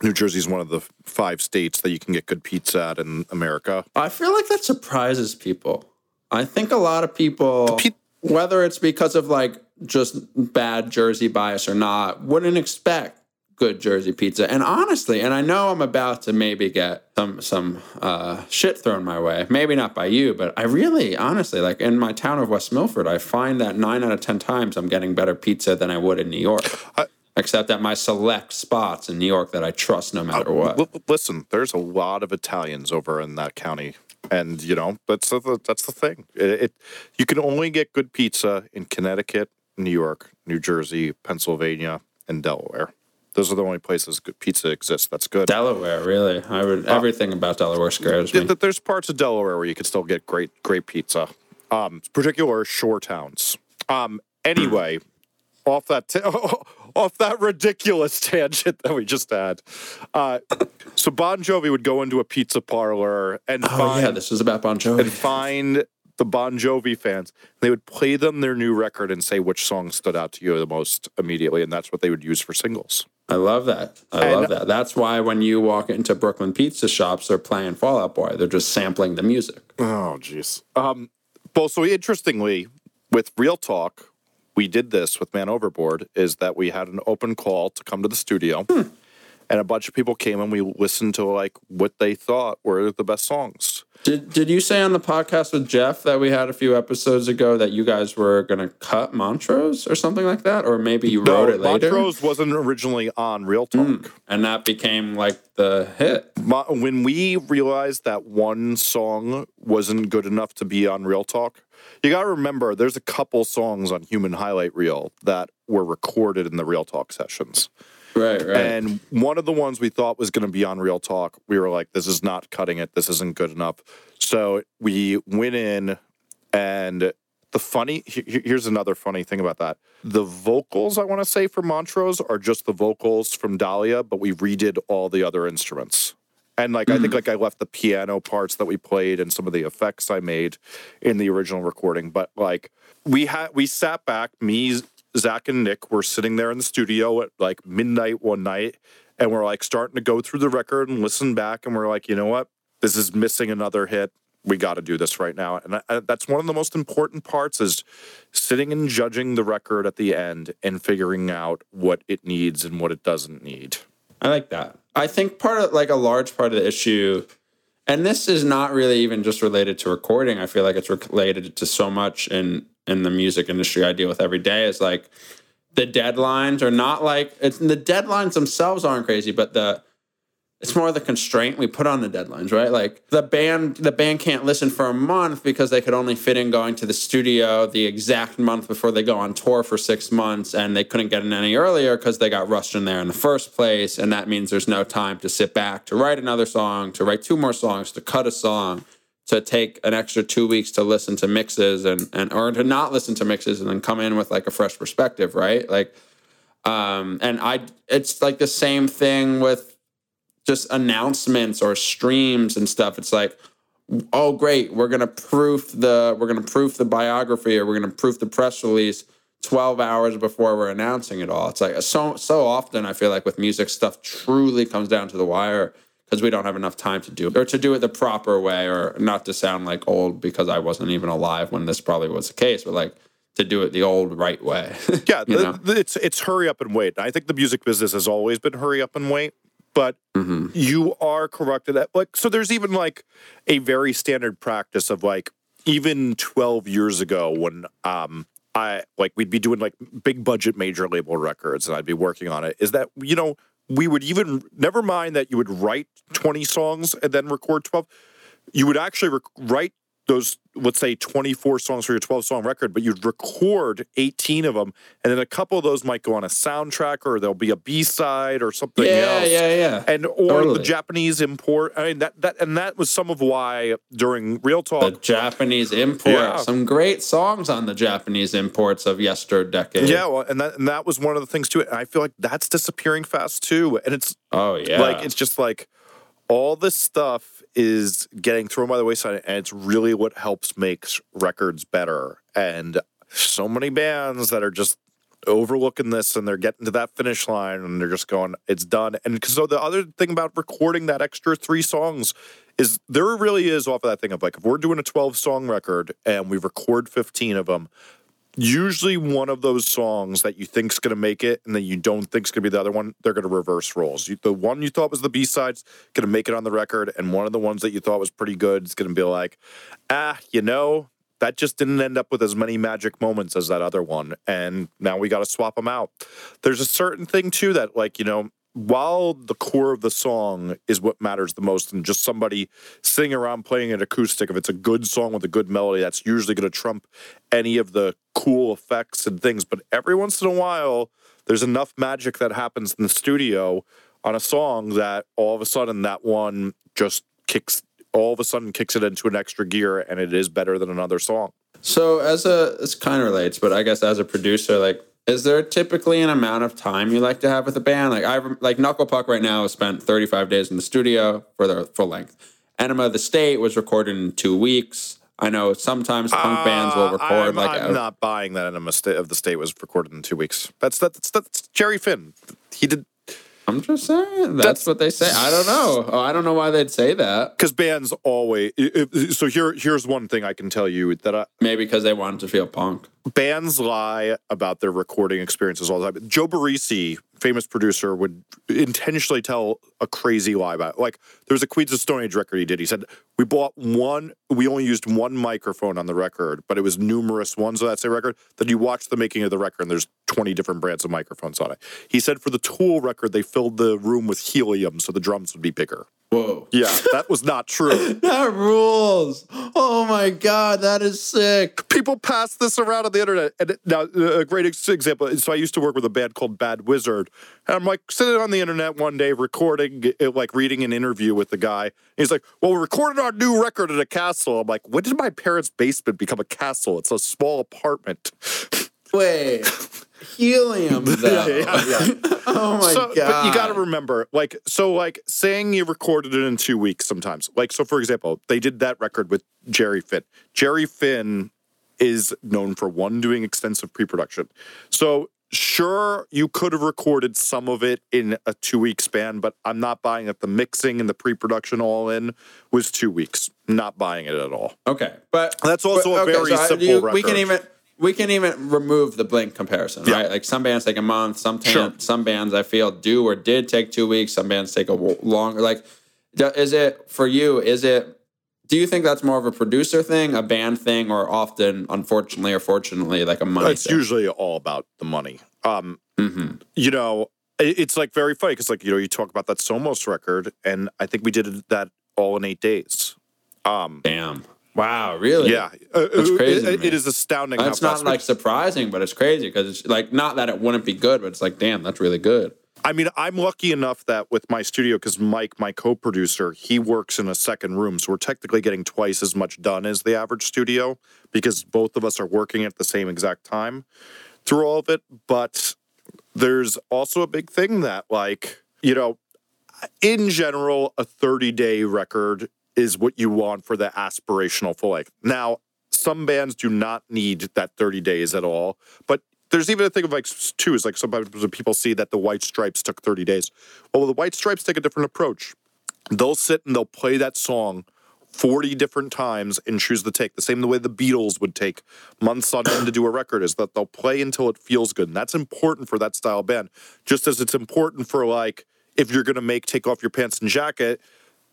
New Jersey is one of the five states that you can get good pizza at in America. I feel like that surprises people. I think a lot of people, pe- whether it's because of like just bad Jersey bias or not, wouldn't expect good Jersey pizza. And honestly, and I know I'm about to maybe get some some uh, shit thrown my way. Maybe not by you, but I really, honestly, like in my town of West Milford, I find that nine out of ten times I'm getting better pizza than I would in New York. Except at my select spots in New York that I trust no matter what. L- listen, there's a lot of Italians over in that county, and you know that's the that's the thing. It, it you can only get good pizza in Connecticut, New York, New Jersey, Pennsylvania, and Delaware. Those are the only places good pizza exists. That's good. Delaware, really. I would everything about Delaware scares me. Th- th- There's parts of Delaware where you can still get great great pizza, um, particular shore towns. Um, anyway, off that ta- off that ridiculous tangent that we just had. Uh, so Bon Jovi would go into a pizza parlor and Oh find yeah, this is about Bon Jovi and find the Bon Jovi fans. They would play them their new record and say which song stood out to you the most immediately, and that's what they would use for singles. I love that. I And- love that. That's why when you walk into Brooklyn pizza shops, they're playing Fall Out Boy. They're just sampling the music. Oh, jeez. Um, well, so interestingly, with Real Talk, we did this with Man Overboard. Is that we had an open call to come to the studio, and a bunch of people came and we listened to like what they thought were the best songs. Did Did you say on the podcast with Jeff that we had a few episodes ago that you guys were gonna cut Montrose or something like that, or maybe you wrote it later? Montrose wasn't originally on Real Talk. Mm, and that became like the hit. When we realized that one song wasn't good enough to be on Real Talk, you got to remember there's a couple songs on Human Highlight Reel that were recorded in the Real Talk sessions. Right, right. And one of the ones we thought was going to be on Real Talk, we were like, this is not cutting it. This isn't good enough. So we went in, and the funny he- he- here's another funny thing about that. The vocals, I want to say, for Montrose are just the vocals from Dahlia, but we redid all the other instruments. And like I think mm. like I left the piano parts that we played and some of the effects I made in the original recording. But like we had we sat back, me, Zach and Nick were sitting there in the studio at like midnight one night, and we're like starting to go through the record and listen back, and we're like, you know what? This is missing another hit. We got to do this right now, and I, that's one of the most important parts is sitting and judging the record at the end and figuring out what it needs and what it doesn't need. I like that. I think part of like a large part of the issue, and this is not really even just related to recording. I feel like it's related to so much in in the music industry I deal with every day. Is like the deadlines are not like it's the deadlines themselves aren't crazy, but the it's more the constraint we put on the deadlines, right? Like the band, the band can't listen for a month because they could only fit in going to the studio the exact month before they go on tour for six months, and they couldn't get in any earlier because they got rushed in there in the first place, and that means there's no time to sit back to write another song, to write two more songs, to cut a song, to take an extra two weeks to listen to mixes and and or to not listen to mixes and then come in with like a fresh perspective, right? Like, um, and I, it's like the same thing with just announcements or streams and stuff. It's like, oh great, we're gonna proof the we're gonna proof the biography or we're gonna proof the press release 12 hours before we're announcing it all. It's like so so often I feel like with music stuff truly comes down to the wire because we don't have enough time to do it or to do it the proper way or not to sound like old because I wasn't even alive when this probably was the case, but like to do it the old right way. Yeah, You the- know? the- it's it's hurry up and wait. I think the music business has always been hurry up and wait, but Mm-hmm. you are correct that. Like, so there's even like a very standard practice of like even 12 years ago when um I like we'd be doing like big budget major label records and I'd be working on it. Is that you know we would even never mind that you would write 20 songs and then record 12. You would actually rec- write those let's say 24 songs for your 12 song record but you'd record 18 of them and then a couple of those might go on a soundtrack or there'll be a b-side or something yeah, else yeah, yeah. and or Totally. the japanese import i mean that that and that was some of why during real talk the Japanese import. Yeah. Some great songs on the Japanese imports of yester decade. yeah well and that and that was one of the things to it and i feel like that's disappearing fast too and it's Oh yeah. like it's just like all this stuff is getting thrown by the wayside and it's really what helps makes records better. And so many bands that are just overlooking this and they're getting to that finish line and they're just going it's done. And so the other thing about recording that extra three songs is there really is off of that thing of like if we're doing a 12 song record and we record 15 of them usually one of those songs that you think's going to make it and then you don't think's going to be the other one they're going to reverse roles. You, the one you thought was the b-side's going to make it on the record and one of the ones that you thought was pretty good is going to be like ah you know that just didn't end up with as many magic moments as that other one and now we got to swap them out. There's a certain thing too that like you know while the core of the song is what matters the most and just somebody sitting around playing an acoustic if it's a good song with a good melody that's usually going to trump any of the cool effects and things. But every once in a while there's enough magic that happens in the studio on a song that all of a sudden that one just kicks all of a sudden kicks it into an extra gear and it is better than another song. So as a this kind of relates, but I guess as a producer, like, is there typically an amount of time you like to have with a band? Like I like Knuckle Puck right now spent 35 days in the studio for their full length. Enema of the State was recorded in two weeks. I know sometimes punk bands will Uh, record I'm, like I'm a- not buying that Enema of the State was recorded in two weeks. That's that's that's Jerry Finn. He did I'm just saying that's, That's- what they say. I don't know. Oh, I don't know why they'd say that. because bands always. i- i- So here here's one thing I can tell you that I, Maybe because they wanted to feel punk. Bands lie about their recording experiences all the time. Joe Barresi, famous producer, would intentionally tell a crazy lie about it. Like was a Queens of Stone Age record he did. He said we bought one, we only used one microphone on the record, but it was numerous ones of that same record. Then you watch the making of the record, and there's 20 different brands of microphones on it. He said for the Tool record, they filled the room with helium so the drums would be bigger. Whoa. Yeah, that was not true. That rules. Oh my god, that is sick. people pass this around on the internet. And now, a great example. So I used to work with a band called Bad Wizard, and I'm like sitting on the internet one day recording, uh, like reading an interview with the guy. He's like, "Well, we recorded our new record at a castle." I'm like, "When did my parents' basement become a castle? It's a small apartment." Wait. Helium though. yeah, yeah. Oh my so, god. but you got to remember, like, so, like, saying you recorded it in two weeks sometimes. Like, so, for example, they did that record with Jerry Finn. Jerry Finn is known for one doing extensive pre-production. So, sure, you could have recorded some of it in a two-week span, but I'm not buying that the mixing and the pre-production all in was two weeks. Not buying it at all. Okay, but That's also but- a very I- uh, simple you- We can even we can even remove the blink comparison, Yeah. right? Like some bands take a month, some tan, Sure. some bands I feel do or did take two weeks. Some bands take a longer. Like, is it for you? Is it? Do you think that's more of a producer thing, a band thing, or often, unfortunately or fortunately, like a money? It's thing? usually all about the money. Um, Mhm. you know, it's like very funny because like you know you talk about that Somos record, and I think we did that all in eight days. Um, Damn. Wow. Really? yeah, Uh, That's uh, crazy it- it is astounding. That's how not like surprising, but it's crazy because it's like not that it wouldn't be good, but it's like, damn, that's really good. I mean, I'm lucky enough that with my studio, because Mike, my co-producer, he works in a second room, so we're technically getting twice as much done as the average studio because both of us are working at the same exact time through all of it. But there's also a big thing that, like, you know, in general, a 30 day record is what you want for the aspirational full length. Now, some bands do not need that 30 days at all, but there's even a thing of like two is like sometimes people see that the White Stripes took 30 days. Well, the White Stripes take a different approach. They'll sit and they'll play that song 40 different times and choose the take. The same the way the Beatles would take months on end to do a record is that they'll play until it feels good. And that's important for that style band. Just as it's important for like if you're gonna make take off your pants and jacket,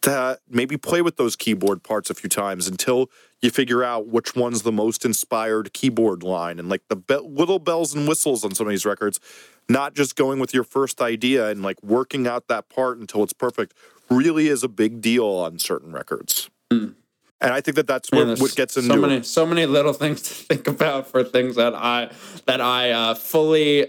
to maybe play with those keyboard parts a few times until you figure out which one's the most inspired keyboard line and like the be- little bells and whistles on some of these records not just going with your first idea and like working out that part until it's perfect really is a big deal on certain records mm. And i think that that's what, what gets into so many so many little things to think about for things that I that I uh, fully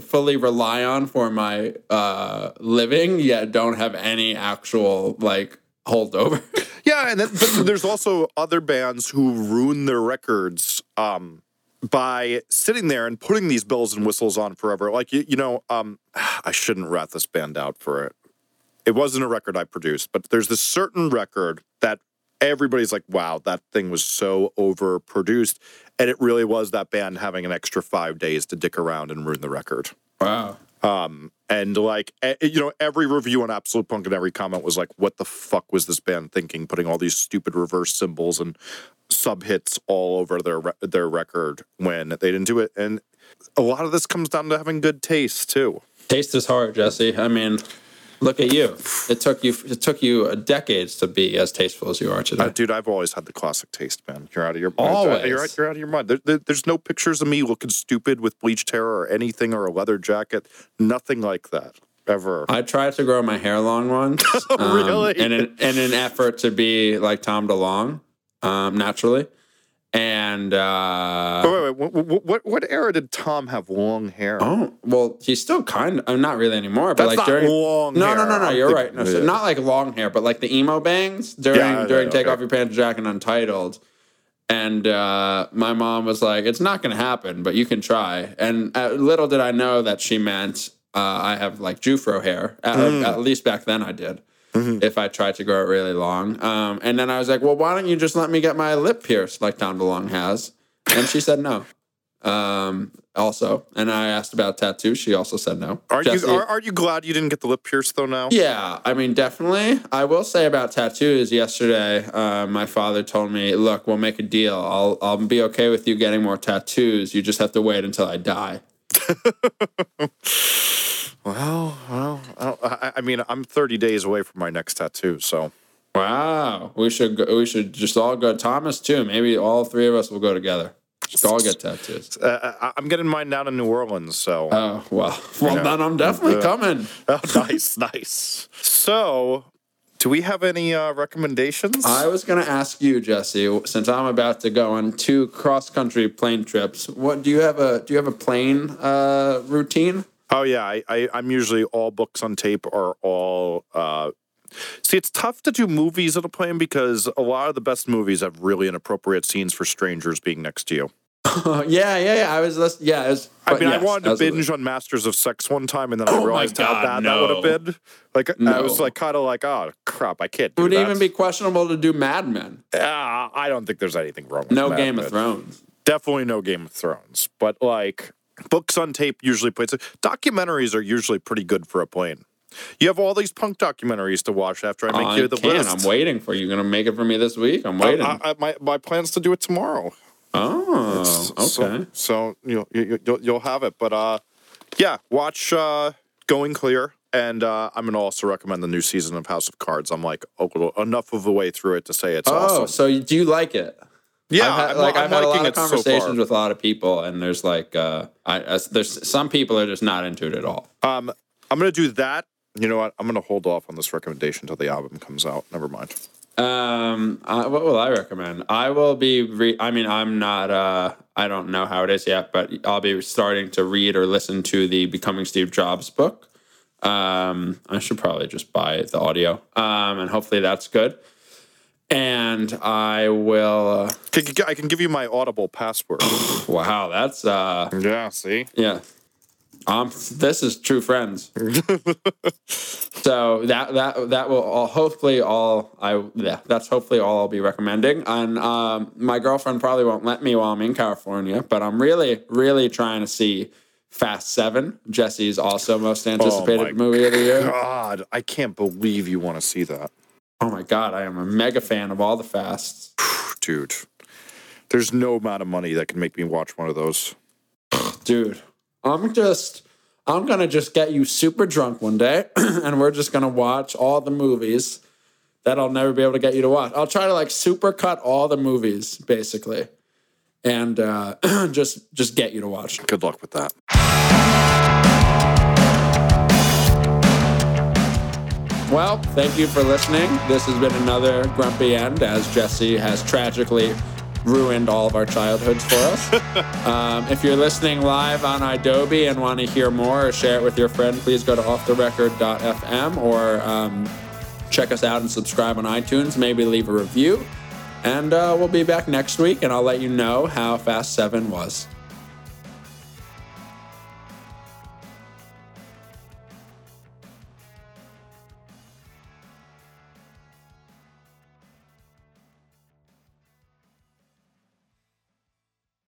fully rely on for my uh, living, yet don't have any actual like holdover. Yeah, and then, but there's also other bands who ruin their records um, by sitting there and putting these bells and whistles on forever. Like you, you know, um, I shouldn't rat this band out for it. It wasn't a record I produced, but there's this certain record that everybody's like, "Wow, that thing was so overproduced," and it really was that band having an extra five days to dick around and ruin the record. Wow. Um, and like, you know, every review on Absolute Punk and every comment was like, what the fuck was this band thinking? Putting all these stupid reverse cymbals and sub hits all over their, re- their record when they didn't do it. And a lot of this comes down to having good taste too. Taste is hard, Jesse. I mean, look at you. It took you it took you decades to be as tasteful as you are today. Uh, dude, I've always had the classic taste, man. You're out of your mind. Always. You're, out- you're out of your mind. There, there- there's no pictures of me looking stupid with bleached hair or anything or a leather jacket. Nothing like that ever. I tried to grow my hair long once. um, Really? In an, in an effort to be like Tom DeLonge, um, naturally. And uh, wait, wait, wait. What, what, what era did Tom have long hair? oh well, he's still kind of uh, not really anymore, but That's like during long no, hair. no, no, no, I'm you're right. No, so not like long hair, but like the emo bangs during Yeah, yeah, during yeah, Take okay. Off Your Pants Jack and Untitled. And uh, my mom was like, "It's not going to happen, but you can try." And uh, little did I know that she meant uh, I have like Jufro hair. At, Mm. at least back then, I did. Mm-hmm. If I tried to grow it really long, um, and then I was like, "Well, why don't you just let me get my lip pierced like Don DeLonge has?" And she said no. Um, also, and I asked about tattoos. She also said no. Jesse- you are, are you glad you didn't get the lip pierced though now? yeah, I mean, definitely. I will say about tattoos. Yesterday, uh, my father told me, "Look, we'll make a deal. I'll I'll be okay with you getting more tattoos. You just have to wait until I die." Well, well, I, I, mean, I'm 30 days away from my next tattoo, so Wow, we should go, we should just all go. Thomas too. Maybe all three of us will go together. Just all get tattoos. uh, I, I'm getting mine down in New Orleans. So, Oh well, well then I'm definitely coming. oh, nice, nice. So, do we have any uh, recommendations? I was going to ask you, Jesse, since I'm about to go on two cross country plane trips. What do you have a do you have a plane uh, routine? Oh yeah, I, I, I'm usually all books on tape or all. Uh, see, it's tough to do movies on a plane because a lot of the best movies have really inappropriate scenes for strangers being next to you. Uh, yeah, yeah, yeah. I was list- yeah. It was, I mean, yes, I wanted to absolutely. binge on Masters of Sex one time, and then Oh I my realized how God, bad that would have been. Like, I was like, kind of like, oh crap, I can't It would that. even be questionable to do Mad Men. Ah, I don't think there's anything wrong. with No Mad Game Men. of Thrones. Definitely no Game of Thrones, but like books on tape usually plays. Documentaries are usually pretty good for a plane. You have all these punk documentaries to watch after I make I you the can. list. I'm waiting for you. Gonna make it for me this week. I'm waiting. I, I, my my plans to do it tomorrow. oh, So- okay. So, you'll, you, you'll you'll have it, but uh, yeah, watch uh, Going Clear, and uh, I'm gonna also recommend the new season of House of Cards. I'm like little, enough of the way through it to say it's Oh, awesome. so do you like it? Yeah, I've had, I'm, like I'm I've had a lot of it so conversations with a lot of people, and there's like uh, I, I there's some people are just not into it at all. Um, I'm gonna do that. You know what? I'm gonna hold off on this recommendation until the album comes out. Never mind. Um, uh, what will I recommend? I will be. Re- I mean, I'm not. Uh, I don't know how it is yet, but I'll be starting to read or listen to the Becoming Steve Jobs book. Um, I should probably just buy the audio. Um, and hopefully that's good. And I will. Can- I can give you my Audible password. Uh, wow, that's uh, yeah. See. yeah. Um, this is true friends. so that that that will all, hopefully all I yeah that's hopefully all I'll be recommending. And um, my girlfriend probably won't let me while I'm in California, but I'm really really trying to see Fast Seven. Jesse's also most anticipated Oh movie of the year. God, I can't believe you want to see that, Oh my god, I am a mega fan of all the Fasts. dude. There's no amount of money that can make me watch one of those. dude i'm just i'm gonna just get you super drunk one day and we're just gonna watch all the movies that i'll never be able to get you to watch i'll try to like super cut all the movies basically and uh, just just get you to watch Good luck with that. Well thank you for listening this has been another grumpy end as jesse has tragically ruined all of our childhoods for us Um, if you're listening live on Adobe and want to hear more or share it with your friend, please go to offtherecord.fm or um, check us out and subscribe on iTunes. Maybe leave a review. And uh, we'll be back next week, and I'll let you know how Fast 7 was.